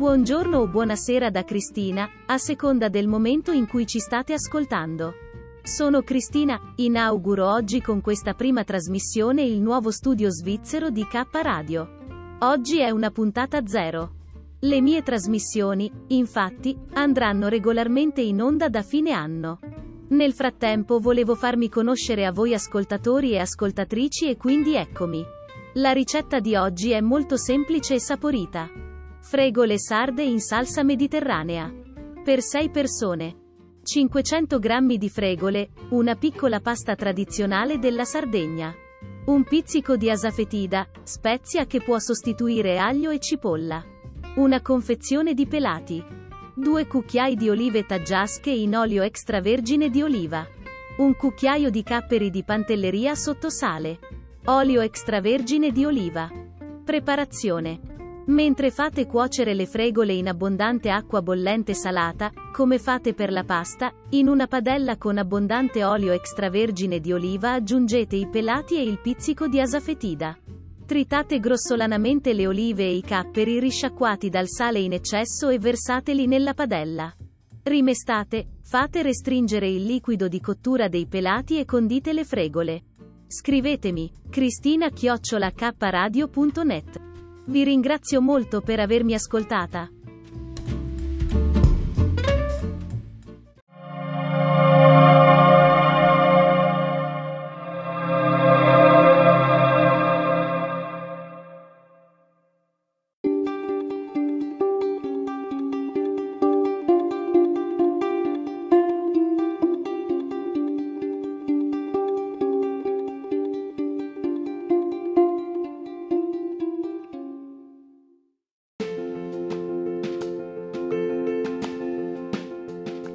Buongiorno o buonasera da Cristina, a seconda del momento in cui ci state ascoltando. Sono Cristina, inauguro oggi con questa prima trasmissione il nuovo studio svizzero di K Radio. Oggi è una puntata zero. Le mie trasmissioni, infatti, andranno regolarmente in onda da fine anno. Nel frattempo volevo farmi conoscere a voi ascoltatori e ascoltatrici e quindi eccomi. La ricetta di oggi è molto semplice e saporita. Fregole sarde in salsa mediterranea. Per 6 persone. 500 g di fregole, una piccola pasta tradizionale della Sardegna. Un pizzico di asafetida, spezia che può sostituire aglio e cipolla. Una confezione di pelati. 2 cucchiai di olive taggiasche in olio extravergine di oliva. Un cucchiaio di capperi di pantelleria sotto sale. Olio extravergine di oliva. Preparazione. Mentre fate cuocere le fregole in abbondante acqua bollente salata, come fate per la pasta, in una padella con abbondante olio extravergine di oliva aggiungete i pelati e il pizzico di asafetida. Tritate grossolanamente le olive e i capperi risciacquati dal sale in eccesso e versateli nella padella. Rimestate, fate restringere il liquido di cottura dei pelati e condite le fregole. Scrivetemi, cristina-kradio.net. Vi ringrazio molto per avermi ascoltata.